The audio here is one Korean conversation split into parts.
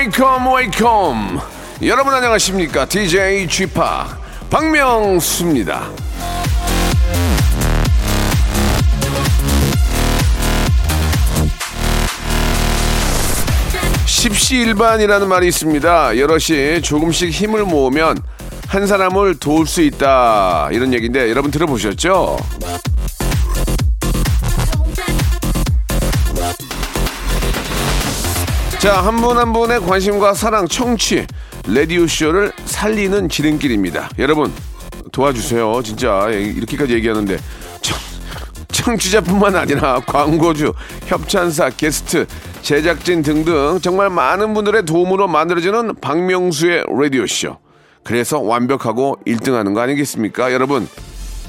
Welcome welcome. 여러분 안녕하십니까? DJ 쥐팍 박명수입니다. 십시일반이라는 말이 있습니다. 여럿이 조금씩 힘을 모으면 한 사람을 도울 수 있다. 이런 얘기인데 여러분 들어보셨죠? 자, 한 분 한 분의 관심과 사랑, 청취, 레디오쇼를 살리는 지름길입니다. 여러분, 도와주세요. 진짜, 이렇게까지 얘기하는데. 청, 청취자뿐만 아니라 광고주, 협찬사, 게스트, 제작진 등등 정말 많은 분들의 도움으로 만들어지는 박명수의 라디오쇼. 그래서 완벽하고 1등 하는 거 아니겠습니까? 여러분,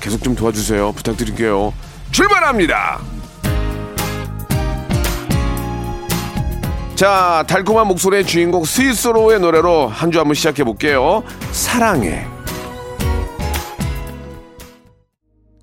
계속 좀 도와주세요. 부탁드릴게요. 출발합니다! 자, 달콤한 목소리의 주인공 스위스로의 노래로 한 주 한번 시작해 볼게요. 사랑해.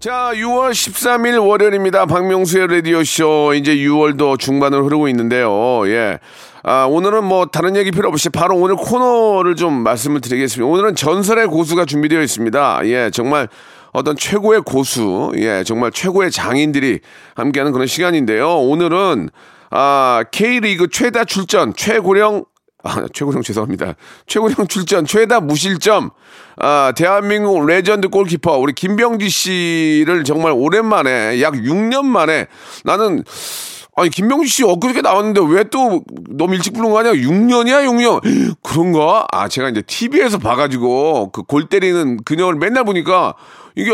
자, 6월 13일 월요일입니다. 박명수의 라디오쇼. 이제 6월도 중반을 흐르고 있는데요. 예. 아, 오늘은 뭐 다른 얘기 필요 없이 바로 오늘 코너를 좀 말씀을 드리겠습니다. 오늘은 전설의 고수가 준비되어 있습니다. 예, 정말 어떤 최고의 고수, 예, 정말 최고의 장인들이 함께하는 그런 시간인데요. 오늘은 아, K리그 최다 출전, 최고령, 아, 최고령 죄송합니다. 최고령 출전, 최다 무실점, 아, 대한민국 레전드 골키퍼, 우리 김병지 씨를 정말 오랜만에, 약 6년 만에 나는, 아니, 김병지 씨 엊그저께 나왔는데 왜 또 너무 일찍 부른 거 아니야? 6년이야, 6년? 그런가? 아, 제가 이제 TV에서 봐가지고 그 골 때리는 그녀를 맨날 보니까 이게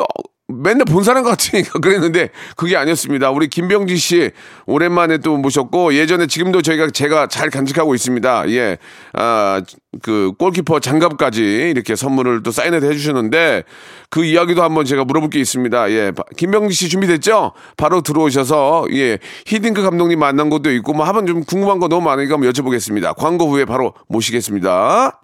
맨날 본 사람 같으니까 그랬는데 그게 아니었습니다. 우리 김병지 씨 오랜만에 또 모셨고 예전에 지금도 저희가 제가 잘 간직하고 있습니다. 예. 아, 그 골키퍼 장갑까지 이렇게 선물을 또 사인해 주셨는데 그 이야기도 한번 제가 물어볼 게 있습니다. 예. 김병지 씨 준비됐죠? 바로 들어오셔서 예. 히딩크 감독님 만난 것도 있고 뭐 하면 좀 궁금한 거 너무 많으니까 한번 여쭤보겠습니다. 광고 후에 바로 모시겠습니다.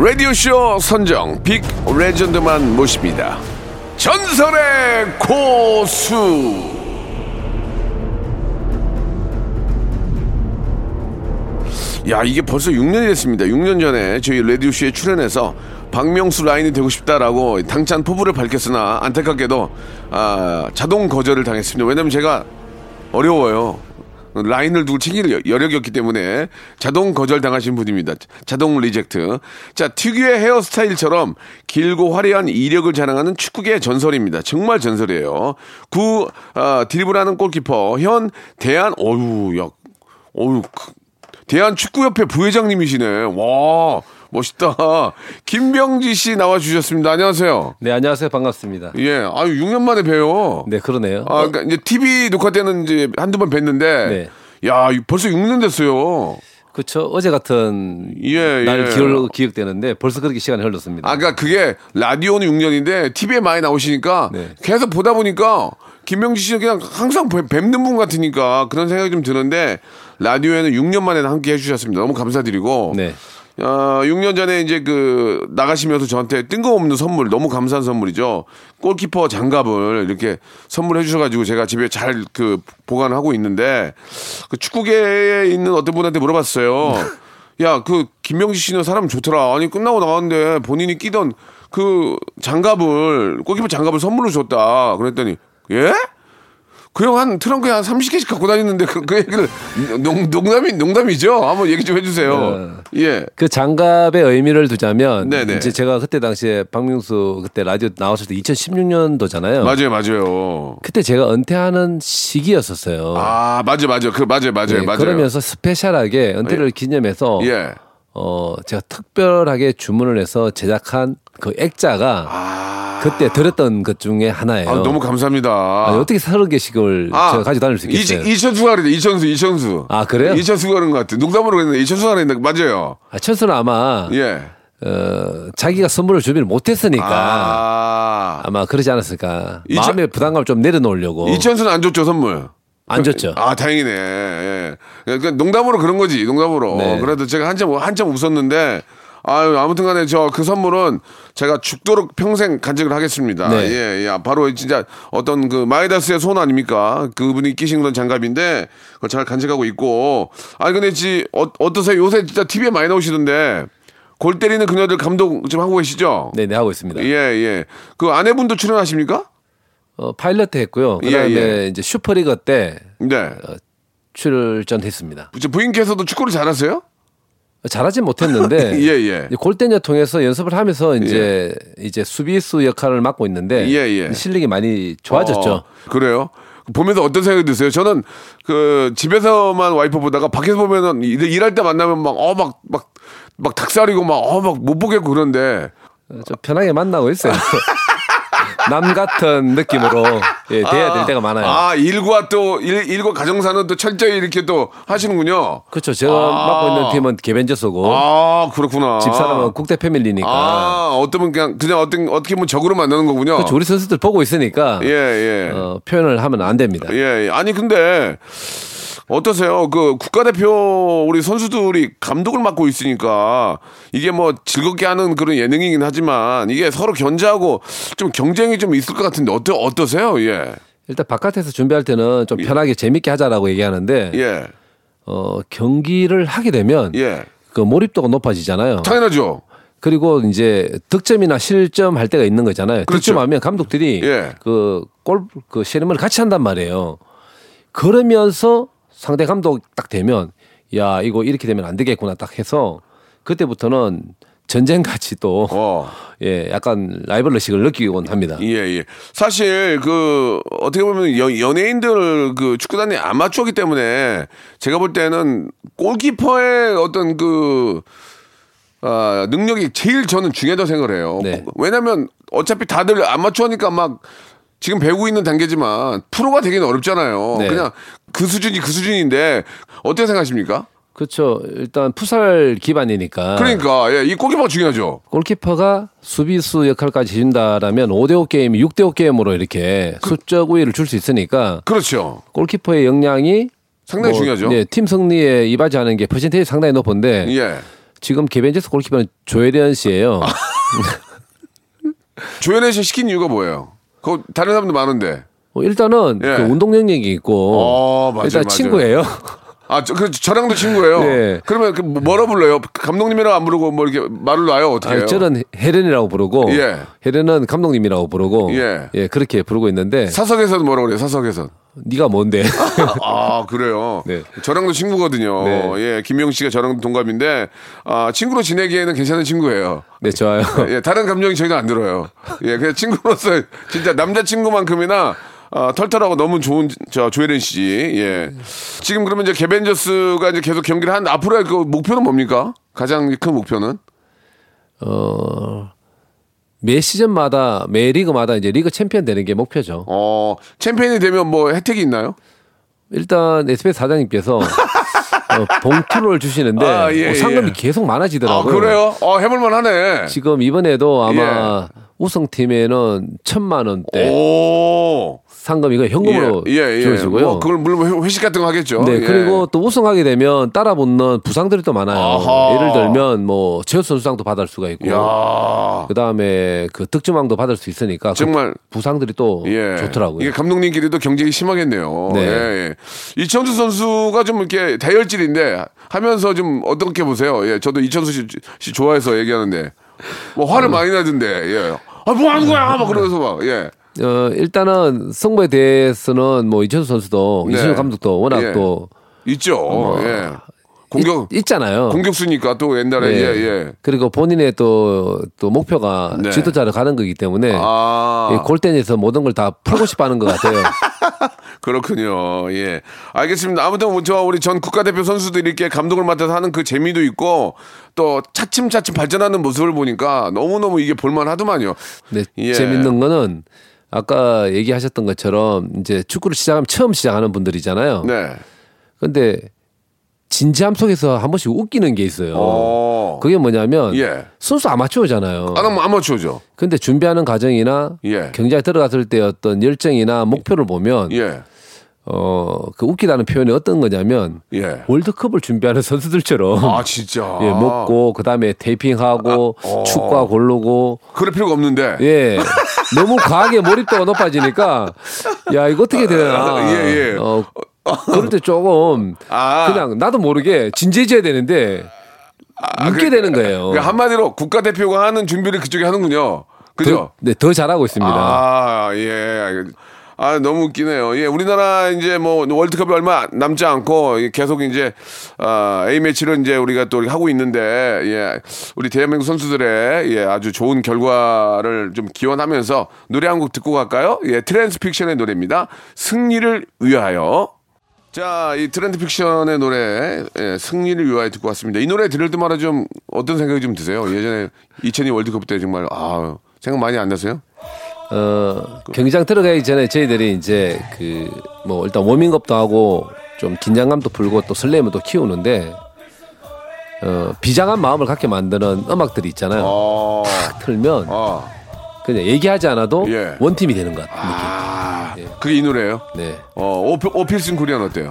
라디오쇼 선정 빅 레전드만 모십니다. 전설의 고수! 야, 이게 벌써 6년이 됐습니다. 6년 전에 저희 라디오쇼에 출연해서 박명수 라인이 되고 싶다라고 당찬 포부를 밝혔으나 안타깝게도 아, 자동 거절을 당했습니다. 왜냐면 제가 어려워요. 라인을 두고 챙길 여- 여력이 없기 때문에 자동 거절 당하신 분입니다. 자동 reject. 자, 특유의 헤어스타일처럼 길고 화려한 이력을 자랑하는 축구계의 전설입니다. 정말 전설이에요. 구, 아, 드리블하는 골키퍼, 현, 대한, 어유, 야, 어유, 그, 대한축구협회 부회장님이시네. 와, 멋있다. 김병지 씨 나와 주셨습니다. 안녕하세요. 네, 안녕하세요. 반갑습니다. 예, 아유, 6년 만에 봬요. 네, 그러네요. 아, 그러니까 이제 TV 녹화 때는 이제 한두 번 뵀는데, 네. 야, 벌써 6년 됐어요. 그렇죠. 어제 같은 예, 날 예. 기억, 기억되는데 벌써 그렇게 시간이 흘렀습니다. 아, 그러니까 그게 라디오는 6년인데 TV에 많이 나오시니까 네. 계속 보다 보니까 김명지 씨는 그냥 항상 뵙- 뵙는 분 같으니까 그런 생각이 좀 드는데 라디오에는 6년 만에 함께 해주셨습니다. 너무 감사드리고. 네. 어, 6년 전에 이제 그 나가시면서 저한테 뜬금없는 선물 너무 감사한 선물이죠. 골키퍼 장갑을 이렇게 선물해 주셔가지고 제가 집에 잘 그 보관하고 있는데 그 축구계에 있는 어떤 분한테 물어봤어요. 야, 그 김명지 씨는 사람 좋더라. 아니 끝나고 나왔는데 본인이 끼던 그 장갑을 골키퍼 장갑을 선물로 줬다. 그랬더니 예? 그 형 한 트렁크에 한 30개씩 갖고 다니는데 그, 그 얘기를 농, 농담이 농담이죠. 한번 얘기 좀 해주세요. 예. 그 장갑의 의미를 두자면 네네. 이제 제가 그때 당시에 박명수 그때 라디오 나왔을 때 2016년도잖아요. 맞아요, 맞아요. 그때 제가 은퇴하는 시기였었어요. 아, 맞아요, 맞아요. 그 맞아요, 맞아요, 네, 맞아요. 그러면서 스페셜하게 은퇴를 기념해서 예. 어 제가 특별하게 주문을 해서 제작한 그 액자가 아, 그때 들었던 것 중에 하나예요. 아, 너무 감사합니다. 아니, 어떻게 서른 개씩을 제가 가지고 다닐 수 있겠어요? 이, 이천수가 그랬대, 이천수, 이천수. 아, 그래요? 이천수가 그런 것 같아. 농담으로 그랬는데 이천수가 그랬는데, 맞아요. 아, 천수는 아마 예. 어, 자기가 선물을 준비를 못했으니까 아. 아. 마 그러지 않았을까. 이천- 마음의 부담감을 좀 내려놓으려고. 이천수는 안 줬죠, 선물. 안 줬죠. 아, 다행이네. 예. 그러니까 농담으로 그런 거지, 농담으로. 네. 그래도 제가 한참, 한참 웃었는데, 아유, 아무튼 간에 저 그 선물은 제가 죽도록 평생 간직을 하겠습니다. 네. 예, 예. 바로 진짜 어떤 그 마이다스의 손 아닙니까? 그분이 끼신 그런 장갑인데, 그걸 잘 간직하고 있고. 아니, 근데 지, 어, 어떠세요? 요새 진짜 TV에 많이 나오시던데, 골 때리는 그녀들 감독 지금 하고 계시죠? 네, 네 하고 있습니다. 예, 예. 그 아내분도 출연하십니까? 어, 파일럿 했고요. 예, 그다음에 예. 이제 슈퍼리그 때 네. 출전했습니다. 저 부인께서도 축구를 잘하세요? 잘하진 못했는데 예, 예. 골대녀 통해서 연습을 하면서 이제 이제 수비수 역할을 맡고 있는데 예, 예. 실력이 많이 좋아졌죠. 어, 그래요? 보면서 어떤 생각이 드세요? 저는 그 집에서만 와이프 보다가 밖에서 보면은 일- 일할 때 만나면 막 어 막 막 막 닭살이고 막 어 막 못 보겠고 그런데 어, 좀 편하게 만나고 있어요. 남 같은 느낌으로 예, 돼야 될 때가 많아요. 아 일과 또 일, 일과 가정사는 또 철저히 이렇게 또 하시는군요. 그렇죠. 제가 아. 맡고 있는 팀은 개벤저스고 아 그렇구나. 집사람은 국대 패밀리니까. 아 어떠면 그냥 그냥 어떤 어떻게 보면 적으로 만나는 거군요. 그렇죠. 우리 선수들 보고 있으니까 예 예. 어, 표현을 하면 안 됩니다. 예, 예. 아니 근데 어떠세요? 그 국가대표 우리 선수들이 감독을 맡고 있으니까 이게 뭐 즐겁게 하는 그런 예능이긴 하지만 이게 서로 견제하고 좀 경쟁이 좀 있을 것 같은데 어떠 어떠세요? 예. 일단 바깥에서 준비할 때는 좀 편하게 재밌게 하자라고 얘기하는데 예. 어, 경기를 하게 되면 예. 그 몰입도가 높아지잖아요. 당연하죠. 그리고 이제 득점이나 실점 할 때가 있는 거잖아요. 그렇죠. 득점하면 감독들이 예. 그골그 세리머니 같이 한단 말이에요. 그러면서 상대 감독 딱 되면 야 이거 이렇게 되면 안 되겠구나 딱 해서 그때부터는 전쟁 같이 또 어. 예, 약간 라이벌 의식을 느끼곤 합니다. 예, 예. 사실 그 어떻게 보면 연, 연예인들 그 축구단이 아마추어기 때문에 제가 볼 때는 골키퍼의 어떤 그 아, 능력이 제일 저는 중요하다고 생각을 해요. 네. 왜냐면 어차피 다들 아마추어니까 막 지금 배우고 있는 단계지만 프로가 되기는 어렵잖아요. 네. 그냥 그 수준이 그 수준인데 어떻게 생각하십니까? 그렇죠. 일단 푸살 기반이니까. 그러니까 예, 이 골키퍼가 중요하죠. 골키퍼가 수비수 역할까지 해준다라면 5대5 게임, 6대5 게임으로 이렇게 수적 우위를 줄 수 있으니까 그렇죠. 골키퍼의 역량이 상당히 중요하죠. 네, 팀 승리에 이바지하는 게 퍼센테이지 상당히 높은데 예. 지금 개벤제스 골키퍼는 조혜련 씨예요. 조현혜 씨 시킨 이유가 뭐예요? 그 다른 사람도 많은데. 뭐 일단은 예. 그 운동 능력이 있고 어, 맞아요, 일단 맞아요. 친구예요. 아, 저, 그, 저랑도 친구예요. 네. 그러면 그 뭐라 불러요? 감독님이라고 안 부르고 뭐 이렇게 말을 놔요? 어떻게 해요? 아니, 저는 혜련이라고 부르고 예. 혜련은 감독님이라고 부르고 예. 그렇게 부르고 있는데 사석에서는 뭐라 그래요? 사석에서. 네가 뭔데? 아, 그래요? 네. 저랑도 친구거든요. 네. 예, 김영 씨가 저랑 동갑인데, 아, 친구로 지내기에는 괜찮은 친구예요. 네 좋아요. 예, 다른 감정이 저희가 안 들어요. 예, 그냥 친구로서 진짜 남자 친구만큼이나 아, 털털하고 너무 좋은 저 조혜련 씨. 예. 지금 그러면 이제 개벤저스가 이제 계속 경기를 한 앞으로의 그 목표는 뭡니까? 가장 큰 목표는? 어, 매 시즌마다 매 리그마다 이제 리그 챔피언 되는 게 목표죠. 어, 챔피언이 되면 뭐 혜택이 있나요? 일단 SBS 사장님께서 어, 봉투를 주시는데 아, 예, 어, 상금이 예. 계속 아, 많아지더라고요. 그래요? 어, 해볼만 하네. 지금 이번에도 아마 우승팀에는 천만 원대 오. 상금 이거 현금으로 예, 예, 예. 주어지고요. 뭐 그걸 물론 회식 같은 거 하겠죠. 네, 예. 그리고 또 우승하게 되면 따라 붙는 부상들이 또 많아요. 아하. 예를 들면 뭐 최우 선수상도 받을 수가 있고, 야. 그다음에 그 득점왕도 받을 수 있으니까 그 정말 부상들이 또 예. 좋더라고요. 이게 감독님끼리도 경쟁이 심하겠네요. 네. 예, 예. 이천수 선수가 좀 이렇게 다혈질인데 하면서 좀 어떻게 보세요? 예, 저도 이천수 씨, 씨 좋아해서 얘기하는데 뭐 화를 많이 나던데. 예. 아, 뭐 하는 거야? 막 그러면서 막 예. 어, 일단은 승부에 대해서는 뭐 이천수 선수도 네. 이천수 감독도 워낙 예. 또 있죠. 예. 공격 있, 잖아요 공격수니까 또 옛날에 예, 예. 그리고 본인의 또, 또 목표가 네. 지도자를 가는 거기 때문에 아. 이 골대에서 모든 걸 다 풀고 싶어 하는 것 같아요. 그렇군요. 예. 알겠습니다. 아무튼 뭐저 우리 전 국가대표 선수들이 이렇게 감독을 맡아서 하는 그 재미도 있고 또 차츰차츰 발전하는 모습을 보니까 너무너무 이게 볼만하더만요. 근데 예. 재밌는 거는 아까 얘기하셨던 것처럼 이제 축구를 시작하면 처음 시작하는 분들이잖아요. 네. 근데 진지함 속에서 한 번씩 웃기는 게 있어요. 어. 그게 뭐냐면 예. 순수 아마추어잖아요. 아, 나 아마추어죠. 근데 준비하는 과정이나 예. 경기에 들어갔을 때 어떤 열정이나 목표를 보면 예. 어, 그 웃기다는 표현이 어떤 거냐면 예. 월드컵을 준비하는 선수들처럼 아, 진짜. 예, 먹고 그다음에 테이핑하고 아, 어. 축구화 고르고 그럴 필요가 없는데. 예. 너무 과하게 몰입도가 높아지니까 야, 이거 어떻게 되나. 아, 예, 예. 어, 그럴 때 조금 아. 그냥 나도 모르게 진지해져야 되는데 웃게 그- 되는 거예요. 그러니까 한마디로 국가대표가 하는 준비를 그쪽에 하는군요. 그죠? 더, 네, 더 잘하고 있습니다. 아, 예. 아, 너무 웃기네요. 예, 우리나라 이제 뭐 월드컵이 얼마 남지 않고 계속 이제 아, A매치를 이제 우리가 또 하고 있는데 예. 우리 대한민국 선수들의 예, 아주 좋은 결과를 좀 기원하면서 노래 한 곡 듣고 갈까요? 예, 트랜스픽션의 노래입니다. 승리를 위하여. 자, 이 트랜스픽션의 노래 예, 승리를 위하여 듣고 왔습니다. 이 노래 들을 때마다 좀 어떤 생각이 좀 드세요? 예전에 2002 월드컵 때 정말 아, 생각 많이 안 나세요? 어, 경기장 들어가기 전에 저희들이 이제 그 뭐 일단 워밍업도 하고 좀 긴장감도 풀고 또 설렘을 또 키우는데 어, 비장한 마음을 갖게 만드는 음악들이 있잖아요. 어. 딱 틀면 아, 그냥 얘기하지 않아도 예. 원팀이 되는 것 같은 아, 그게 이 노래예요? 네. 어, 오피, 오필슨 코리안 어때요?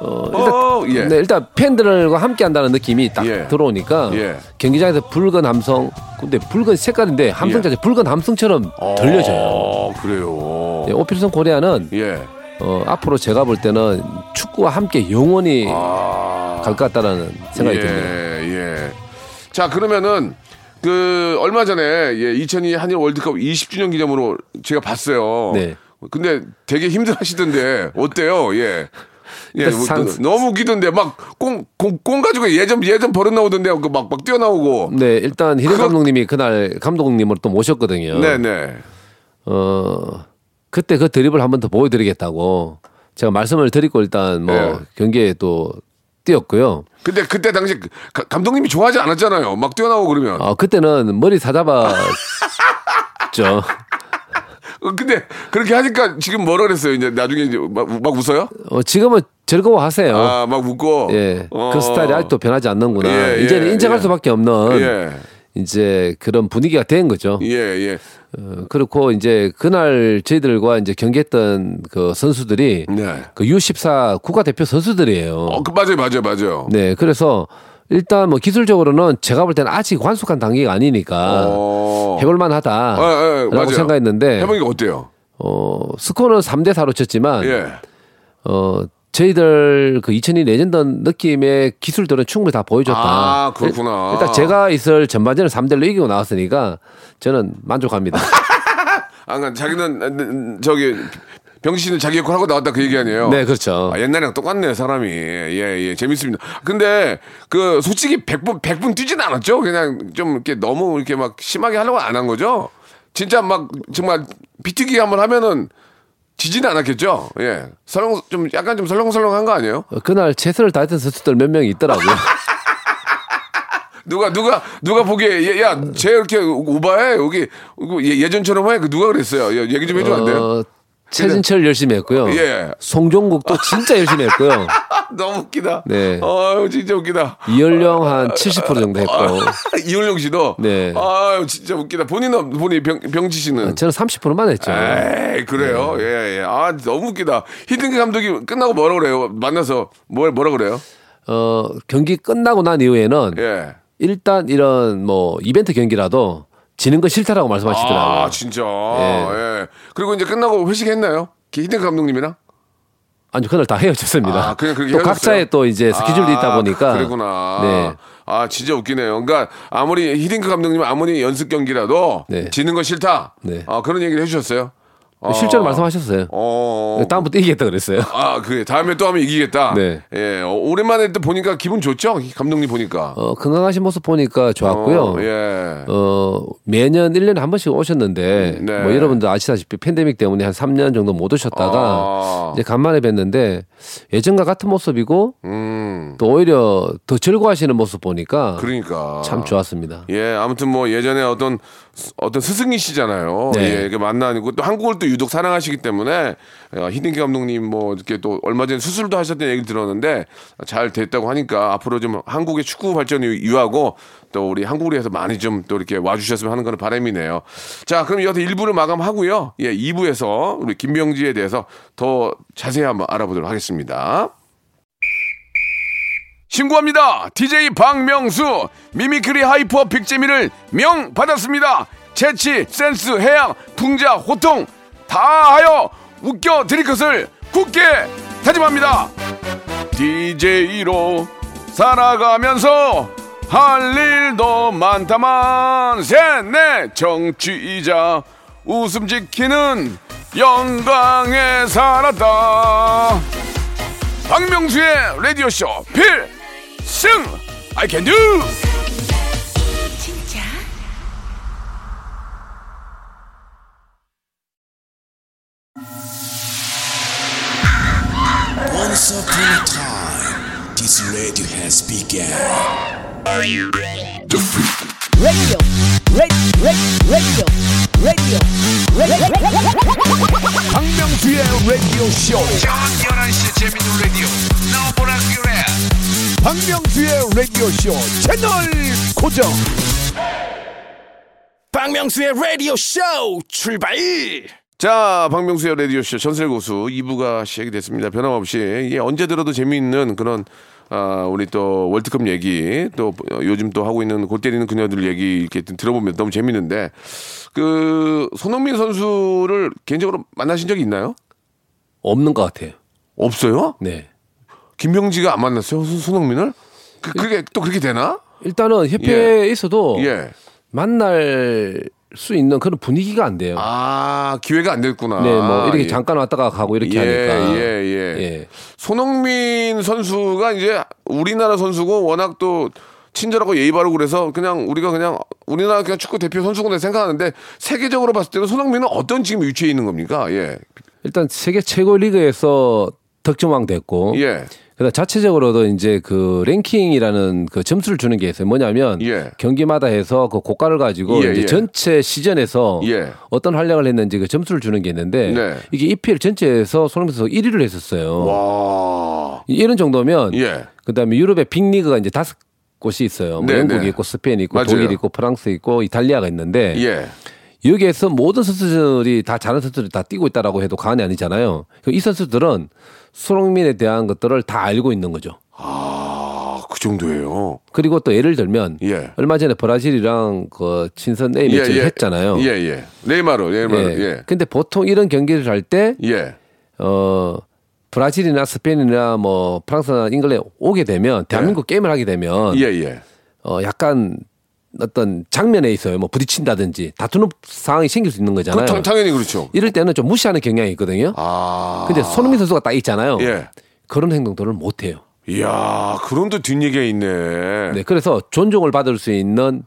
어, 일단, 어, 예. 네, 일단 팬들과 함께 한다는 느낌이 딱 예. 들어오니까 예. 경기장에서 붉은 함성, 근데 붉은 색깔인데 함성 예. 자체 붉은 함성처럼 들려져요. 어, 그래요. 네, 오필선 코리아는 예. 어, 앞으로 제가 볼 때는 축구와 함께 영원히 아. 갈것 같다라는 생각이 예, 듭니다. 예. 자, 그러면은 그 얼마 전에 예, 2002 한일 월드컵 20주년 기념으로 제가 봤어요. 네. 근데 되게 힘들 하시던데 어때요? 예. 예, 뭐, 상- 너무 웃기던데 막꽁꽁 가지고 예전 예전 버릇 나오던데 그막막 뛰어나오고. 네, 일단 히든 그거- 감독님이 그날 감독님을 또 모셨거든요. 네, 네. 어, 그때 그 드립을 한 번 더 보여드리겠다고 제가 말씀을 드리고 일단 뭐 네. 경기에 또 뛰었고요. 근데 그때 당시 그 가- 감독님이 좋아하지 않았잖아요. 막 뛰어나오고 그러면. 어, 그때는 머리 사잡았죠. 어, 근데 그렇게 하니까 지금 뭐라 그랬어요? 이제 나중에 이제 막, 막 웃어요? 어, 지금은 즐거워하세요. 아, 막 웃고. 예, 어. 그 스타일이 아직도 변하지 않는구나. 예, 예, 이제는 인정할 예. 수밖에 없는 예. 이제 그런 분위기가 된 거죠. 예, 예. 어, 그렇고 이제 그날 저희들과 이제 경기했던 그 선수들이 네. 그 U14 국가대표 선수들이에요. 어, 그 맞아요, 맞아요, 맞아요. 네, 그래서 일단 뭐 기술적으로는 제가 볼 때는 아직 완숙한 단계가 아니니까 어. 해볼만 하다. 예, 예, 라고 맞아요. 생각했는데 해보니까 어때요? 어, 스코어는 3대 4로 졌지만 예. 어, 저희들 그 2002 레전드 느낌의 기술들은 충분히 다 보여줬다. 아, 그렇구나. 일- 일단 제가 있을 전반전을 3대 1로 이기고 나왔으니까 저는 만족합니다. 아, 그러니까 자기는 음, 저기 병지 씨는 자기 역할 하고 나왔다 그 얘기 아니에요? 네, 그렇죠. 아, 옛날이랑 똑같네 사람이 예, 예, 재밌습니다. 근데 그 솔직히 100분 100분 뛰지는 않았죠. 그냥 좀 이렇게 너무 이렇게 막 심하게 하려고 안 한 거죠. 진짜 막 정말 비트기 한번 하면은 지지는 않았겠죠. 예, 설렁 좀 약간 좀 설렁설렁 한 거 아니에요? 어, 그날 최선을 다했던 선수들 몇 명이 있더라고요. 누가 누가 누가 보기에 야쟤 이렇게 오바해 여기 예- 예전처럼 해. 그 누가 그랬어요? 예, 얘기 좀 해주면 안 돼요? 어, 최진철 열심히 했고요. 예. 송종국도 진짜 열심히 했고요. 너무 웃기다. 네. 아유 진짜 웃기다. 이열령 한 70% 정도 했고 이효령 씨도. 네. 아유 진짜 웃기다. 본인은 본인 병 병지 씨는. 저는 30%만 했죠. 에이 그래요. 네. 예 예. 아 너무 웃기다. 히딩크 감독이 끝나고 뭐라 그래요? 만나서 뭘 뭐라 그래요? 어, 경기 끝나고 난 이후에는 예. 일단 이런 뭐 이벤트 경기라도 지는 거 싫다라고 말씀하시더라고요. 아 진짜. 예. 예. 그리고 이제 끝나고 회식했나요? 히딩크 감독님이랑? 아니 그날 다 헤어졌습니다. 아, 그냥 그렇게 또 헤어졌어요? 각자의 또 이제 스케줄이 있다 보니까 그러구나. 네. 아, 진짜 웃기네요. 그러니까 아무리 히딩크 감독님 아무리 연습 경기라도 네. 지는 거 싫다. 네. 아, 그런 얘기를 해주셨어요. 실제로 말씀하셨어요. 어. 다음부터 이기겠다 그랬어요. 아, 그래. 다음에 또 하면 이기겠다. 네. 예. 어, 오랜만에 또 보니까 기분 좋죠? 감독님 보니까. 어, 건강하신 모습 보니까 좋았고요. 어, 예. 어, 매년 1년에 한 번씩 오셨는데, 네. 뭐 여러분들 아시다시피 팬데믹 때문에 한 3년 정도 못 오셨다가, 아. 이제 간만에 뵀는데, 예전과 같은 모습이고, 음. 또 오히려 더 즐거워하시는 모습 보니까, 그러니까. 참 좋았습니다. 예, 아무튼 뭐 예전에 어떤 어떤 스승이시잖아요. 네. 예, 이게 만나고 또 한국을 또 유독 사랑하시기 때문에 어, 히딩크 감독님 뭐 이렇게 또 얼마 전에 수술도 하셨다는 얘기를 들었는데 잘 됐다고 하니까 앞으로 좀 한국의 축구 발전을 위하고 또 우리 한국을 위해서 많이 좀 또 이렇게 와주셨으면 하는 그런 바람이네요. 자, 그럼 여기서 1부를 마감하고요. 예, 2부에서 우리 김병지에 대해서 더 자세히 한번 알아보도록 하겠습니다. 신고합니다. DJ 박명수 미미크리 하이퍼 big재미를 명 받았습니다. 재치, 센스, 해양, 풍자, 호통 다 하여 웃겨 드릴 것을 굳게 다짐합니다. DJ로 살아가면서 할 일도 많다만 셋넷 정취이자 웃음 지키는 영광에 살았다. 박명수의 라디오쇼 필 승 I can do Once upon a time, this radio has begun. radio, radio, radio, radio, radio. 박명수의 라디오 쇼 저녁 11시 재밌는 라디오 너보라 그래 박명수의 라디오 쇼 채널 고정 박명수의 라디오 쇼 출발! 자 박명수의 라디오 쇼 전설 고수 2부가 시작이 됐습니다 변함없이 예, 언제 들어도 재미있는 그런 아, 우리 또 월드컵 얘기 또 요즘 또 하고 있는 골 때리는 그녀들 얘기 이렇게 들어보면 너무 재밌는데 그 손흥민 선수를 개인적으로 만나신 적이 있나요? 없는 것 같아요. 없어요? 네. 김병지가 안 만났어요? 손- 손흥민을? 그, 그게 또 그렇게 되나? 일단은 협회에 있어도 예. 만날 수 있는 그런 분위기가 안 돼요. 아, 기회가 안 됐구나. 네, 뭐 이렇게 예. 잠깐 왔다가 가고 이렇게 예, 하니까. 예, 예. 예. 손흥민 선수가 이제 우리나라 선수고 워낙 또 친절하고 예의 바르고 그래서 그냥 우리가 그냥 우리나라 그냥 축구 대표 선수구나 생각하는데 세계적으로 봤을 때는 손흥민은 어떤 지금 위치에 있는 겁니까? 예. 일단 세계 최고 리그에서 득점왕 됐고 예. 그다음 자체적으로도 이제 그 랭킹이라는 그 점수를 주는 게 있어요. 뭐냐면 예. 경기마다 해서 그 고가를 가지고 예, 이제 예. 전체 시즌에서 예. 어떤 활약을 했는지 그 점수를 주는 게 있는데 네. 이게 EPL 전체에서 손흥민 선수 1위를 했었어요. 와. 이런 정도면 예. 그다음에 유럽의 빅리그가 이제 다섯 곳이 있어요. 뭐 네, 영국이 네. 있고 스페인 있고 맞아요. 독일 있고 프랑스 있고 이탈리아가 있는데 예. 여기에서 모든 선수들이 다 잘하는 선수들이 다 뛰고 있다라고 해도 과언이 아니잖아요. 그이 선수들은 손흥민에 대한 것들을 다 알고 있는 거죠. 아, 그 정도예요. 그리고 또 예를 들면 예. 얼마 전에 브라질이랑 그 친선 A 예, 매치를 예. 했잖아요. 예, 예. 네이마르, 네이마르. 예. 예. 근데 보통 이런 경기를 할때 예. 어, 브라질이나 스페인이나 뭐 프랑스나 잉글랜드 오게 되면 대한민국 게임을 하게 되면 예, 예. 어, 약간 어떤 장면에 있어요. 뭐 부딪힌다든지 다투는 상황이 생길 수 있는 그, 거잖아요. 당, 당연히 그렇죠. 이럴 때는 좀 무시하는 경향이 있거든요. 아. 근데 손흥민 선수가 딱 있잖아요. 예. 그런 행동들을 못 해요. 이야, 그런 또 뒷얘기가 있네. 네, 그래서 존중을 받을 수 있는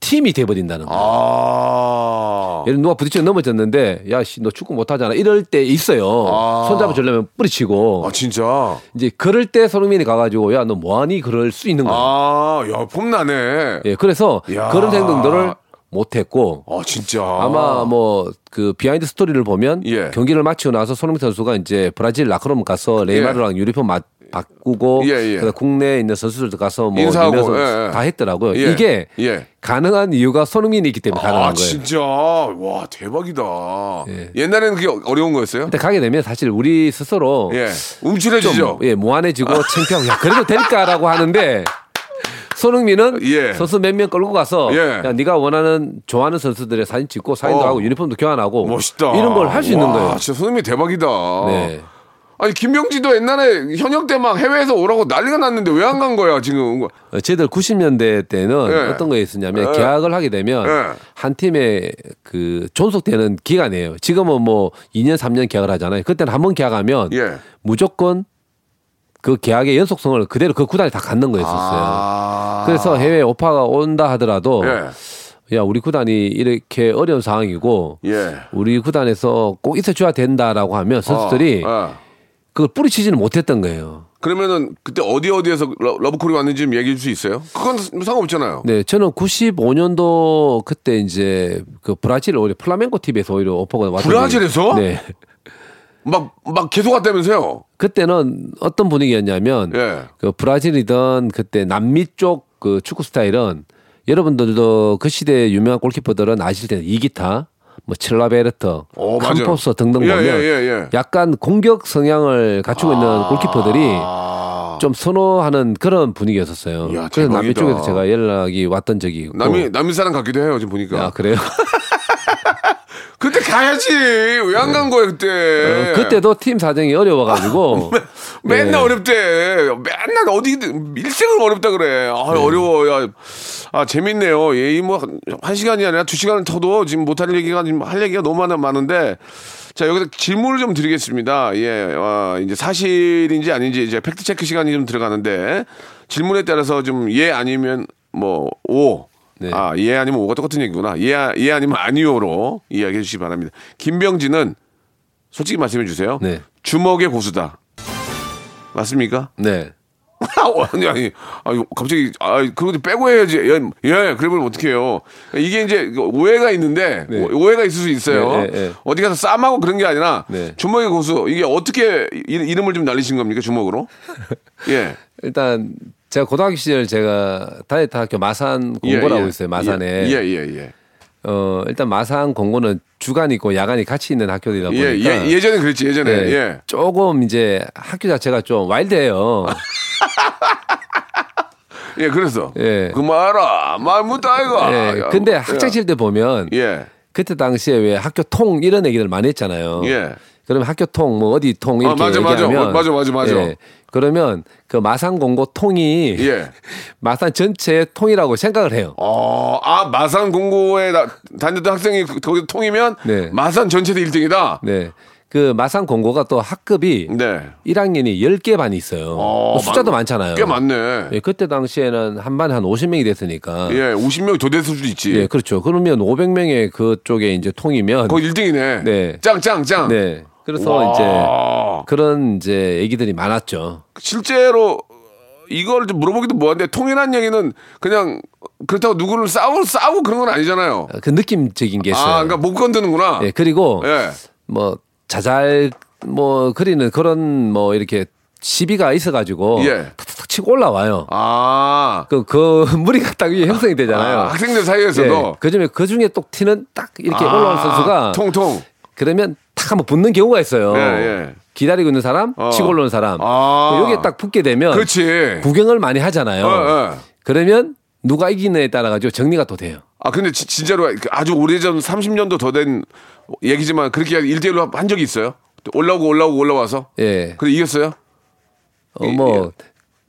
팀이 돼버린다는 거예요. 아. 예를 누가 부딪혀 넘어졌는데 야씨 너 축구 못하잖아 이럴 때 있어요. 아. 손잡아 주려면 뿌리치고 아, 진짜? 이제 그럴 때 손흥민이 가가지고 야 너 뭐하니 그럴 수 있는 거예요. 아, 야, 폼나네. 예, 그래서 야. 그런 행동들을 못했고 아, 진짜. 아마 뭐 그 behind story를 보면 예. 경기를 마치고 나서 손흥민 선수가 이제 브라질 라커룸 가서 네이마르랑 유니폼 마- 바꾸고 예, 예. 국내에 있는 선수들도 가서 뭐 인사하고, 유명 예, 예. 다 했더라고요. 예. 이게 예. 가능한 이유가 손흥민이 있기 때문에 가능한 아, 거예요. 진짜. 와, 대박이다. 예. 옛날에는 그게 어려운 거였어요? 근데 가게 되면 사실 우리 스스로 예. 좀 움츠려지죠? 예, 무안해지고 창피하고 야 그래도 될까라고 하는데 손흥민은 예. 선수 몇 명 끌고 가서 예. 야 네가 원하는 좋아하는 선수들의 사진 찍고 사인도 어. 하고 유니폼도 교환하고 멋있다. 이런 걸 할 수 있는 와, 거예요. 진짜 손흥민 대박이다. 네. 아니 김병지도 옛날에 현역 때 막 해외에서 오라고 난리가 났는데 왜 안 간 거야 지금? 어, 저희들 90년대 때는 예. 어떤 거에 있었냐면 예. 계약을 하게 되면 예. 한 팀에 그 존속되는 기간이에요. 지금은 뭐 2년 3년 계약을 하잖아요. 그때는 한 번 계약하면 예. 무조건 그 계약의 연속성을 그대로 그 구단이 다 갖는 거였었어요. 아. 그래서 해외 오퍼가 온다 하더라도 예. 야 우리 구단이 이렇게 어려운 상황이고 예. 우리 구단에서 꼭 있어줘야 된다라고 하면 선수들이 어, 어. 그걸 뿌리치지는 못했던 거예요. 그러면은 그때 어디 어디에서 러- 러브콜이 왔는지 좀 얘기해 줄 수 있어요? 그건 상관없잖아요. 네, 저는 95년도 그때 이제 그 브라질 오히려 플라멩고 팀에서 오히려 오퍼가 왔던 브라질에서? 네. 막 막 계속 왔다면서요? 그때는 어떤 분위기였냐면 예. 그 브라질이던 그때 남미 쪽 그 축구 스타일은 여러분들도 그 시대 유명한 골키퍼들은 아실 텐데 이기타, 뭐 칠라베르트, 어, 맞아요. 캄포스 등등 예, 보면 예, 예, 예. 약간 공격 성향을 갖추고 있는 골키퍼들이 아. 좀 선호하는 그런 분위기였었어요. 이야, 그래서 남미. 쪽에서 제가 연락이 왔던 적이 있고. 남이 남미 사람 같기도 해요 지금 보니까. 아 그래요? 그때 가야지 왜 안 간 거야 그때? 어, 그때도 팀 사정이 어려워가지고 맨날 네. 어렵대. 맨날 어디 일생을 어렵다 그래. 아, 어려워. 야. 아, 재밌네요. 예, 이뭐한 시간이 아니라 두 시간을 터도 지금 못할 얘기가 지금 할 얘기가 너무 많아 많은데 자, 여기서 질문을 좀 드리겠습니다. 예, 아, 이제 사실인지 아닌지 이제 팩트 체크 시간이 좀 들어가는데 질문에 따라서 좀 예 아니면 뭐 오. 네. 아, 예 아니면 오가 똑같은 얘기구나. 예, 예 아니면 아니오로 이야기해 주시기 바랍니다. 김병진은 솔직히 말씀해 주세요. 네. 주먹의 고수다. 맞습니까? 네. 아니 아니 아니 갑자기 아거 빼고 해야지 예, 예 그러면 어떻게 해요 이게 이제 오해가 있는데 네. 오- 오해가 있을 수 있어요 네, 네, 네. 어디 가서 싸움하고 그런 게 아니라 네. 주먹의 고수 이게 어떻게 이- 이름을 좀 날리신 겁니까 주먹으로 예 일단 제가 고등학교 시절 제가 다이어트 학교 마산 공고라고 예, 예. 있어요. 마산에. 예예예 예, 어 일단 마산 공고는 주간 있고 야간이 같이 있는 학교이다 보니까 예, 예, 예전에 그랬지 예전에 네, 예 조금 이제 학교 자체가 좀 와일드해요. 예, 그래서 예. 그 말아 말 못다이가 예. 근데 학창 시절 때 보면 예 그때 당시에 왜 학교 통 이런 얘기들 많이 했잖아요. 예. 그러면 학교 통 뭐 어디 통 이렇게 아, 맞아, 맞아. 얘기하면 어, 맞아, 맞아, 맞아. 예. 그러면 그 마산 공고 통이 예. 마산 전체의 통이라고 생각을 해요. 어, 아, 마산 공고에 나- 다녔던 학생이 그- 거기 통이면 네. 마산 전체도 1등이다? 네. 그 마산 공고가 또 학급이 네. 1학년이 10개 반이 있어요. 어, 숫자도 많- 많잖아요. 꽤 많네. 예, 그때 당시에는 한 반에 한 50명이 됐으니까. 예, 50명 더 됐을 수도 있지. 예, 그렇죠. 그러면 500명의 그쪽에 이제 통이면 거기 1등이네. 네. 짱, 짱, 짱. 네. 그래서 와. 이제 그런 이제 얘기들이 많았죠. 실제로 이걸 좀 물어보기도 뭐한데 통일한 얘기는 그냥 그렇다고 누구를 싸우, 싸우고 그런 건 아니잖아요. 그 느낌적인 게 있어요. 아, 그러니까 못 건드는구나. 예, 그리고 예. 뭐 자잘 뭐 그리는 그런 뭐 이렇게 시비가 있어가지고 예. 탁탁탁 치고 올라와요. 아. 그, 그 무리가 딱 위에 형성이 되잖아요. 아, 학생들 사이에서도. 예, 그 중에 그 중에 또 튀는 딱 이렇게 아, 올라온 선수가 통통. 그러면 탁 한번 붙는 경우가 있어요. 예, 예. 기다리고 있는 사람, 어. 치고 올라오는 사람. 아. 여기에 딱 붙게 되면 그렇지. 구경을 많이 하잖아요. 어, 어. 그러면 누가 이기느냐에 따라 가지고 정리가 또 돼요. 아, 근데 지- 진짜로 아주 오래전 30년도 더 된 얘기지만 그렇게 1대1로 한 적이 있어요? 올라오고 올라오고 올라와서? 예. 그래 이겼어요? 어, 뭐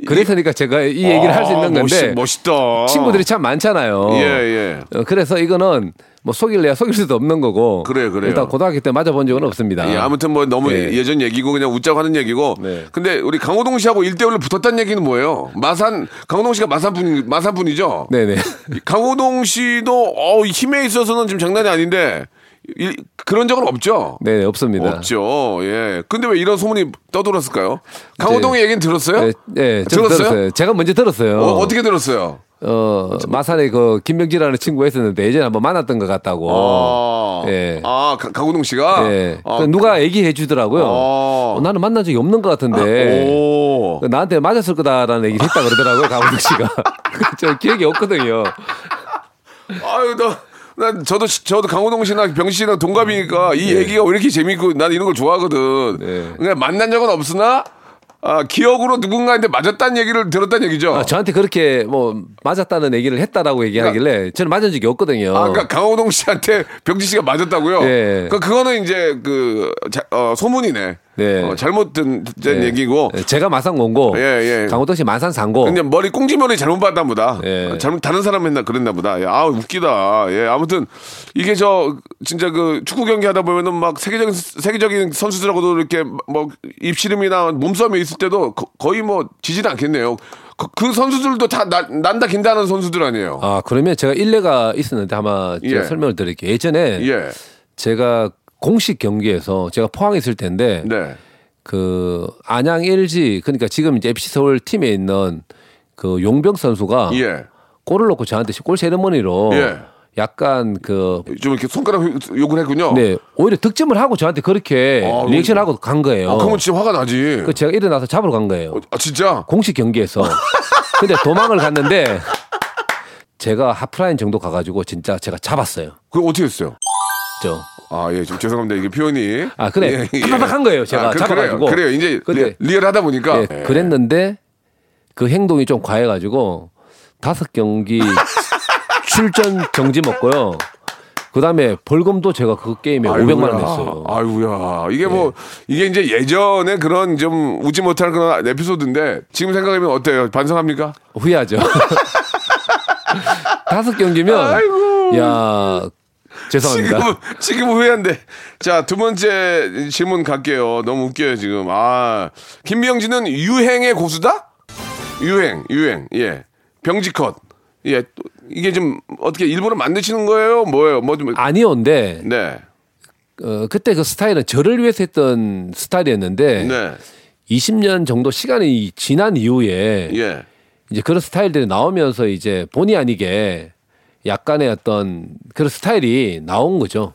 그래서니까 제가 이 얘기를 할수 있는 아, 건데 멋있, 멋있 다. 친구들이 참 많잖아요. 예, 예. 어, 그래서 이거는 뭐 속일래야 속일 수도 없는 거고. 그래요, 그래요. 일단 고등학교 때 맞아본 적은 없습니다. 예, 아무튼 뭐 너무 예. 예. 전 얘기고 그냥 웃자고 하는 얘기고. 네. 근데 우리 강호동 씨하고 1대1로 붙었다는 얘기는 뭐예요? 마산, 강호동 씨가 마산 분, 마산 분이죠? 네네. 강호동 씨도 어, 힘에 있어서는 지금 장난이 아닌데 이- 그런 적은 없죠? 네, 없습니다. 없죠. 예. 근데 왜 이런 소문이 떠돌았을까요? 강호동의 얘기는 들었어요? 네, 네, 들었어요? 들었어요. 제가 먼저 들었어요. 어, 어떻게 들었어요? 어, 마산에 그 김병지라는 친구가 있었는데 예전에 한번 만났던 것 같다고. 아, 예. 아 가- 강호동 씨가 예. 아, 그 누가 얘기해 주더라고요. 아. 어, 나는 만난 적이 없는 것 같은데. 오. 그 나한테 맞았을 거다라는 얘기를 했다 그러더라고요, 강훈 씨가. 저 기억이 없거든요. 아유, 너, 난 저도 저도 강호동 씨나 병씨 씨랑 동갑이니까 이 얘기가 왜 이렇게 재밌고 난 이런 걸 좋아하거든. 네. 그냥 만난 적은 없으나 아, 기억으로 누군가한테 맞았다는 얘기를 들었다는 얘기죠. 아, 저한테 그렇게 뭐 맞았다는 얘기를 했다라고 얘기하길래 저는 맞은 적이 없거든요. 아, 그러니까 강호동 씨한테 병지 씨가 맞았다고요? 예. 그 그거는 이제 그 자, 어, 소문이네. 네. 어, 잘못 든, 된 예. 얘기고. 예, 제가 마산 공고, 예, 예. 강호동 씨 마산 상고. 근데 머리 꽁지머리 잘못 봤나 보다. 예. 어, 잘못 다른 사람 했나 그랬나 보다. 야, 아 웃기다. 예, 아무튼 이게 저 진짜 그 축구 경기 하다 보면은 막 세계적인 세계적인 선수들하고도 이렇게 뭐 입씨름이나 몸싸움이 있을 때도 거, 거의 뭐 지지도 않겠네요. 그, 그 선수들도 다 나- 난다 긴다는 선수들 아니에요. 아 그러면 제가 일례가 있었는데 아마 제가 예. 설명을 드릴게요. 예전에 예, 제가 공식 경기에서 제가 포항에 있을 텐데 네, 그 안양 LG 그러니까 지금 이제 FC 서울 팀에 있는 그 용병 선수가 예. 골을 넣고 저한테 골 세레머니로 예. 약간 그 좀 이렇게 손가락 욕을 했군요. 네, 오히려 득점을 하고 저한테 그렇게 아, 리액션 하고 간 거예요. 아, 그러면 진짜 화가 나지. 그 제가 일어나서 잡으러 간 거예요. 아, 진짜? 공식 경기에서. 근데 도망을 갔는데 제가 하프라인 정도 가가지고 진짜 제가 잡았어요. 그거 어떻게 했어요? 저. 아, 예, 좀 죄송합니다. 이게 표현이. 아, 그래. 예, 예. 한 거예요, 제가 그- 잡아가지고. 그래요. 그래요. 이제 근데- 리, 얼하다 보니까. 예, 그랬는데 그 행동이 좀 과해가지고 다섯 경기 출전 정지 먹고요. 그 다음에 벌금도 제가 그 게임에 500만 원 냈어요. 예. 아이고야. 이게 뭐, 이게 이제 예전에 그런 좀 웃지 못할 그런 에피소드인데 지금 생각해보면 어때요? 반성합니까? 후회하죠. 다섯 경기면 야 죄송합니다. 지금, 지금 후회한데. 자, 두 번째 질문 갈게요. 너무 웃겨요, 지금. 아, 김병진은 유행의 고수다? 유행, 유행. 예. 병지컷. 예. 또 이게 좀 어떻게 일부러 만드시는 거예요? 뭐예요? 뭐 좀. 아니온데 네. 어, 그때 그 스타일은 저를 위해서 했던 스타일이었는데 네. 20년 정도 시간이 지난 이후에 예. 이제 그런 스타일들이 나오면서 이제 본의 아니게 약간의 어떤 그런 스타일이 나온 거죠.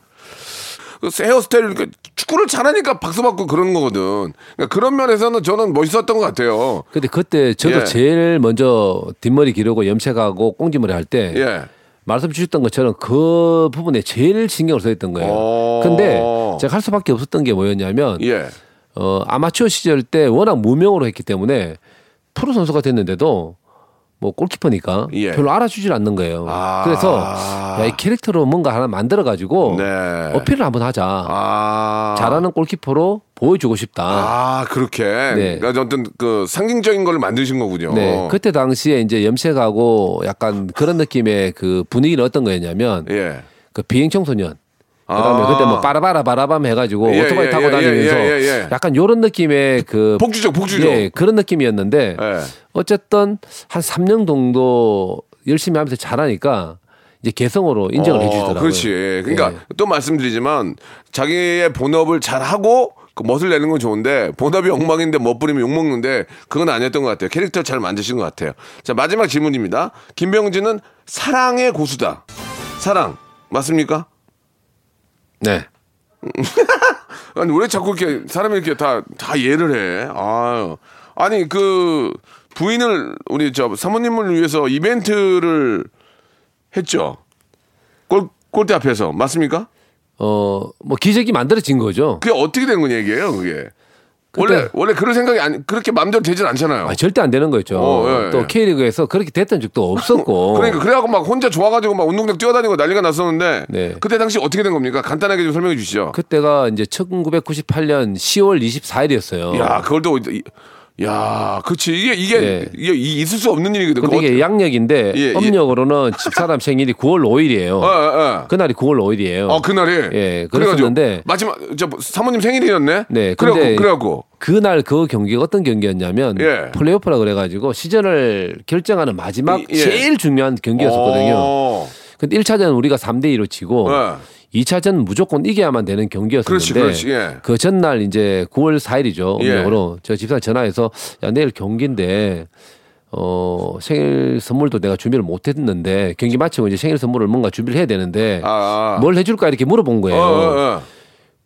그 헤어스타일 그러니까 축구를 잘하니까 박수 받고 그러는 거거든. 그러니까 그런 면에서는 저는 멋있었던 것 같아요. 근데 그때 저도 예. 제일 먼저 뒷머리 기르고 염색하고 꽁지머리 할때 예. 말씀 주셨던 것처럼 그 부분에 제일 신경을 써있던 거예요. 오. 근데 제가 할 수밖에 없었던 게 뭐였냐면 예. 어, 아마추어 시절 때 워낙 무명으로 했기 때문에 프로 선수가 됐는데도 뭐 골키퍼니까 예. 별로 알아주질 않는 거예요. 아. 그래서 야, 이 캐릭터로 뭔가 하나 만들어 가지고 네. 어필을 한번 하자. 아. 잘하는 골키퍼로 보여주고 싶다. 아, 그렇게. 네. 그러니까 어떤 그 상징적인 걸 만드신 거군요. 네, 그때 당시에 이제 염색하고 약간 그런 느낌의 그 분위기는 어떤 거였냐면 예. 그 비행 청소년. 그다음에 아. 그때 뭐 빠라바라 바라밤 해가지고 예, 오토바이 예, 타고 예, 다니면서 예, 예, 예. 약간 요런 느낌의 그 복주족, 복주족. 예, 그런 느낌이었는데 예. 어쨌든 한 3년 정도 열심히 하면서 잘하니까 이제 개성으로 인정을 어, 해주더라고요. 그렇지. 그러니까 예. 또 말씀드리지만 자기의 본업을 잘 하고 그 멋을 내는 건 좋은데 본업이 엉망인데 멋 부리면 욕 먹는데 그건 아니었던 것 같아요. 캐릭터 잘 만드신 것 같아요. 자 마지막 질문입니다. 김병진은 사랑의 고수다. 사랑 맞습니까? 네. 아니 왜 자꾸 이렇게 사람이 이렇게 다다 이해를 해? 아유. 아니 그 부인을 우리 저 사모님을 위해서 이벤트를 했죠. 골 골대 앞에서 맞습니까? 어, 뭐 기적이 만들어진 거죠. 그게 어떻게 된건 얘기예요, 그게? 원래 원래 그럴 생각이 아니 그렇게 마음대로 되진 않잖아요. 아, 절대 안 되는 거죠. 어, 예, 또 예. K리그에서 그렇게 됐던 적도 없었고. 그러니까 그래갖고 막 혼자 좋아가지고 막 운동장 뛰어다니고 난리가 났었는데 네. 그때 당시 어떻게 된 겁니까? 간단하게 좀 설명해 주시죠. 그때가 이제 1998년 10월 24일이었어요. 야, 그걸 또 이- 야, 그렇지 이게 이게 네. 이게 이- 있을 수 없는 일이거든. 근데 이게 양력인데 예, 예. 음력으로는 집사람 생일이 9월 5일이에요. 어, 어, 어. 그날이 9월 5일이에요. 어, 그날이. 예, 그랬었는데- 마지막 저 사모님 생일이었네. 네, 그래갖고 그래갖고 그날 그 경기가 어떤 경기였냐면 예. 플레이오프라 그래가지고 시즌을 결정하는 마지막 이- 예. 제일 중요한 경기였었거든요. 어. 근데 1차전 우리가 3대 2로 지고 예. 2차전 무조건 이겨야만 되는 경기였었는데 그렇지, 그렇지, 예. 그 전날 이제 9월 4일이죠. 예. 음력으로 저 집사람 전화해서 야 내일 경기인데 어 생일 선물도 내가 준비를 못 했는데 경기 마치고 이제 생일 선물을 뭔가 준비를 해야 되는데 아, 아. 뭘 해줄까 이렇게 물어본 거예요. 어, 어, 어.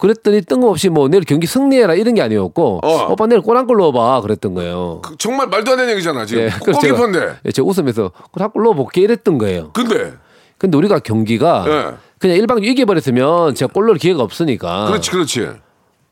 그랬더니 뜬금없이 뭐 내일 경기 승리해라 이런 게 아니었고 어. 오빠 내일 골한골 넣어봐 그랬던 거예요. 그 정말 말도 안 되는 얘기잖아 지금. 예, 그래서 제가- 골키퍼인데. 예, 제가 웃으면서 골한골 넣어볼게 이랬던 거예요. 근데 근데 우리가 경기가 예. 그냥 일방적으로 이겨버렸으면 제가 골 넣을 기회가 없으니까 그렇지, 그렇지.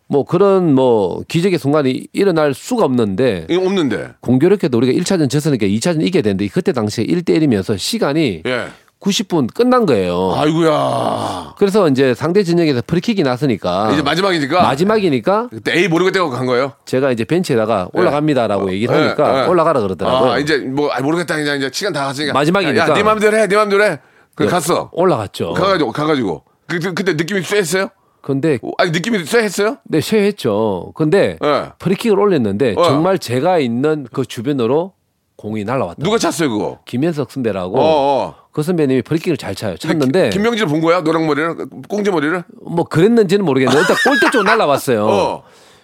뭐 그런 뭐 기적의 순간이 일어날 수가 없는데 없는데. 공교롭게도 우리가 1차전 졌으니까 2차전 이겨야 되는데 그때 당시에 1대 1이면서 시간이 예. 90분 끝난 거예요. 아이고야. 그래서 이제 상대 진영에서 프리킥이 났으니까 이제 마지막이니까. 마지막이니까 그때 에이 모르겠다고 간 거예요. 제가 이제 벤치에다가 올라갑니다라고 얘기를 예, 하니까 예. 올라가라 그러더라고요. 아, 이제 뭐 아, 모르겠다 그냥 이제 시간 다 갔으니까. 마지막이니까. 야, 네 맘대로 해, 네 맘대로 해. 그 네, 갔어. 올라갔죠. 가가지고 가가지고. 그, 그, 그때 느낌이 쎄했어요? 근데 아니 느낌이 쎄했어요? 네, 쇠했죠. 근데 예. 프리킥을 올렸는데 어. 정말 제가 있는 그 주변으로 공이 날아왔다. 누가 찼어요 그거? 김현석 선배라고 어, 어. 그 선배님이 프리킥을 잘 차요. 찼는데 김명진을 본 거야? 노랑 머리를 꽁지 머리를? 뭐 그랬는지는 모르겠는데 일단 골대 쪽 날라왔어요. 어.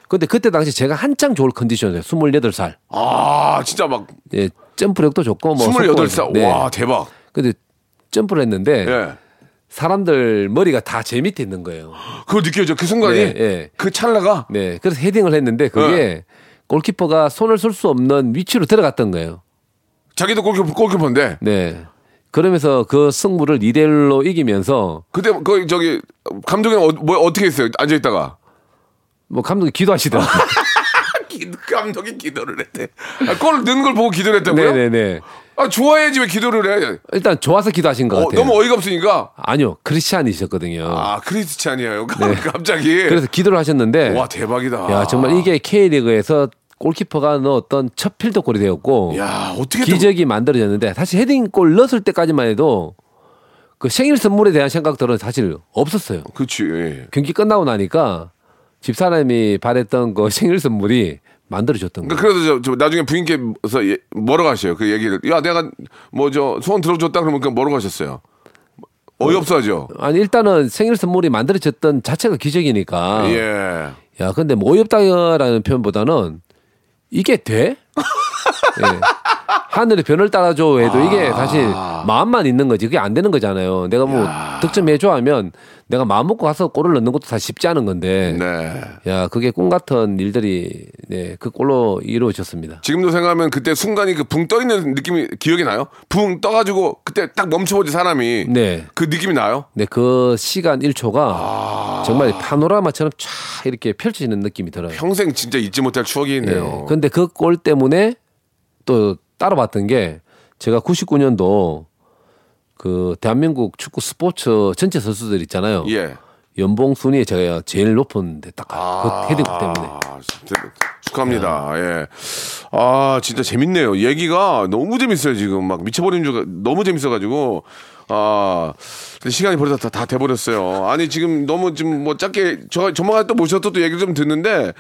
근데 그때 당시 제가 한창 좋을 컨디션이에요. 28살. 아 진짜 막 예, 점프력도 좋고 뭐 28살. 속도도- 네. 와 대박. 근데 점프를 했는데 예. 사람들 머리가 다 제 밑에 있는 거예요. 그거 느껴져 그 순간이 네, 예. 그 찰나가 네. 그래서 헤딩을 했는데 그게 네. 골키퍼가 손을 쓸 수 없는 위치로 들어갔던 거예요. 자기도 골키퍼, 골키퍼인데 네. 그러면서 그 승부를 2대 1로 이기면서 그때 그 저기 감독이 어, 뭐 어떻게 했어요? 앉아 있다가 뭐 감독이 기도하시더라고요. 감독이 기도를 했대. 아, 골 넣는 걸 보고 기도를 했다고요? 네네네. 아 좋아해야지 왜 기도를 해? 일단 좋아서 기도하신 것 어, 같아요. 너무 어이가 없으니까. 아니요. 크리스찬이셨거든요. 아 크리스찬이에요. 갑자기. 네. 그래서 기도를 하셨는데 와 대박이다. 야, 정말 이게 K리그에서 골키퍼가 넣었던 첫 필드 골이 되었고 야 어떻게 또- 기적이 만들어졌는데 사실 헤딩골 넣었을 때까지만 해도 그 생일 선물에 대한 생각들은 사실 없었어요. 그렇지. 예. 경기 끝나고 나니까 집사람이 바랬던 그 생일 선물이 만들어졌던 거예요. 그러니까 그래서 저, 저 나중에 부인께서 예, 뭐러 가셔요 그 얘기를 야 내가 뭐 저 소원 들어줬다 그러면 그 뭐러 가셨어요 어이없어하죠 아니 일단은 생일 선물이 만들어졌던 자체가 기적이니까. 예 야, 근데 뭐 어이없다라는 표현보다는 이게 돼? 예. 하늘의 변을 따라줘 해도 이게 사실 마음만 있는 거지. 그게 안 되는 거잖아요. 내가 뭐 득점해줘 하면 내가 마음 먹고 가서 골을 넣는 것도 사실 쉽지 않은 건데. 네. 야, 그게 꿈 같은 일들이 네, 그 골로 이루어졌습니다. 지금도 생각하면 그때 순간이 그 붕 떠 있는 느낌이 기억이 나요 붕 떠가지고 그때 딱 멈춰보지 사람이 네. 그 느낌이 나요 네, 그 시간 1초가 아. 정말 파노라마처럼 쫙 이렇게 펼쳐지는 느낌이 들어요. 평생 진짜 잊지 못할 추억이 있네요 네. 근데 그 골 때문에 또 따라봤던 게 제가 99년도 그 대한민국 축구 스포츠 전체 선수들 있잖아요. 예 연봉 순위에 제가 제일 높은 데딱 그 헤딩골 때문에. 아, 축하합니다. 예. 아, 진짜 재밌네요. 얘기가 너무 재밌어요, 지금. 막 미쳐버리는 줄, 너무 재밌어가지고. 아, 시간이 벌써 다, 다 돼버렸어요. 아니, 지금 너무 지금 뭐 짧게, 저, 전망가 또 모셔서 또 얘기를 좀 듣는데,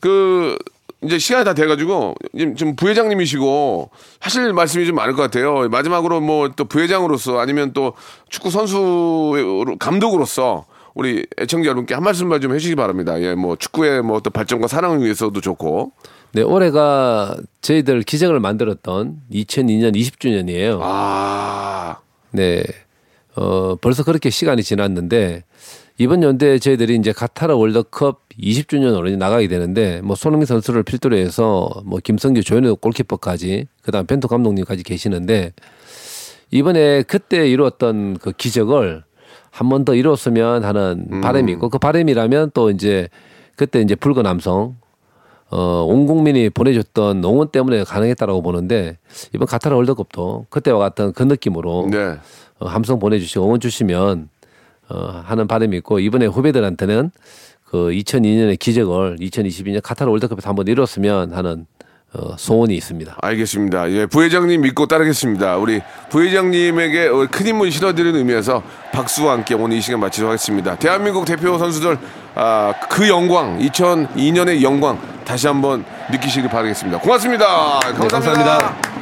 그, 이제 시간이 다 돼가지고, 지금, 부회장님이시고, 하실 말씀이 좀 많을 것 같아요. 마지막으로 뭐 또 부회장으로서 아니면 또 축구 선수 감독으로서 우리 애청자 여러분께 한 말씀만 좀 해주시기 바랍니다. 예, 뭐 축구의 뭐 어떤 발전과 사랑을 위해서도 좋고. 네, 올해가 저희들 기적을 만들었던 2002년 20주년이에요. 아, 네. 어, 벌써 그렇게 시간이 지났는데 이번 연도에 저희들이 이제 카타르 월드컵 20주년으로 이제 나가게 되는데 뭐 손흥민 선수를 필두로 해서 뭐 김성규 조현우 골키퍼까지 그다음 벤투 감독님까지 계시는데 이번에 그때 이루었던 그 기적을 한 번 더 이뤘으면 하는 바람이 있고 그 바람이라면 또 이제 그때 이제 붉은 남성 어, 온 국민이 보내줬던 응원 때문에 가능했다라고 보는데 이번 카타르 월드컵도 그때와 같은 그 느낌으로 네. 어, 함성 보내주시고 응원 주시면 어, 하는 바람이 있고 이번에 후배들한테는 그 2002년의 기적을 2022년 카타르 월드컵에서 한번 이뤘으면 하는 어, 소원이 있습니다. 알겠습니다. 예, 부회장님 믿고 따르겠습니다. 우리 부회장님에게 어, 큰 힘을 실어드리는 의미에서 박수와 함께 오늘 이 시간 마치도록 하겠습니다. 대한민국 대표 선수들 아, 그 영광, 2002년의 영광 다시 한번 느끼시길 바라겠습니다. 고맙습니다. 감사합니다. 감사합니다.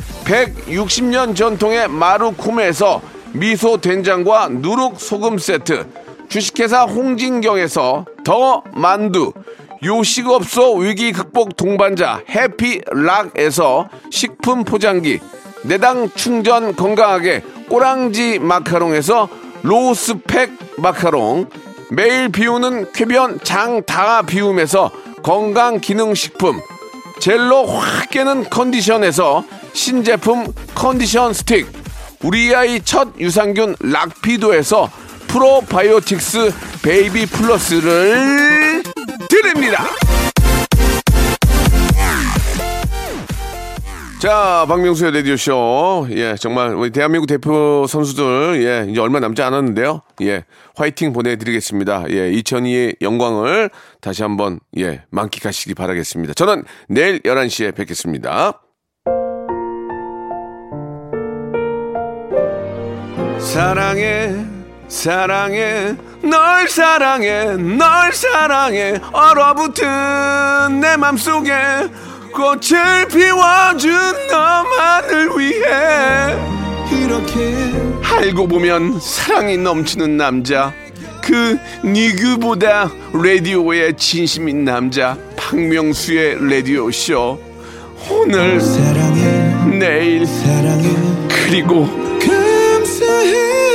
160년 전통의 마루코메에서 미소 된장과 누룩 소금 세트 주식회사 홍진경에서 더 만두 요식업소 위기 극복 동반자 해피락에서 식품 포장기 내당 충전 건강하게 꼬랑지 마카롱에서 로스팩 마카롱 매일 비우는 쾌변 장다 비움에서 건강 기능 식품 젤로 확 깨는 컨디션에서 신제품 컨디션 스틱 우리 아이 첫 유산균 락피도에서 프로바이오틱스 베이비 플러스를 드립니다. 자, 박명수의 라디오쇼. 예, 정말 우리 대한민국 대표 선수들, 예, 이제 얼마 남지 않았는데요. 예, 화이팅 보내드리겠습니다. 예, 2002의 영광을 다시 한번, 예, 만끽하시기 바라겠습니다. 저는 내일 11시에 뵙겠습니다. 사랑해, 사랑해, 널 사랑해, 널 사랑해, 얼어붙은 내 맘속에 꽃을 피워준 너만을 위해. 이렇게 알고 보면 사랑이 넘치는 남자. 그 니그보다 라디오에 진심인 남자. 박명수의 라디오 쇼. 오늘 사랑해. 내일. 사랑해. 그리고 감사해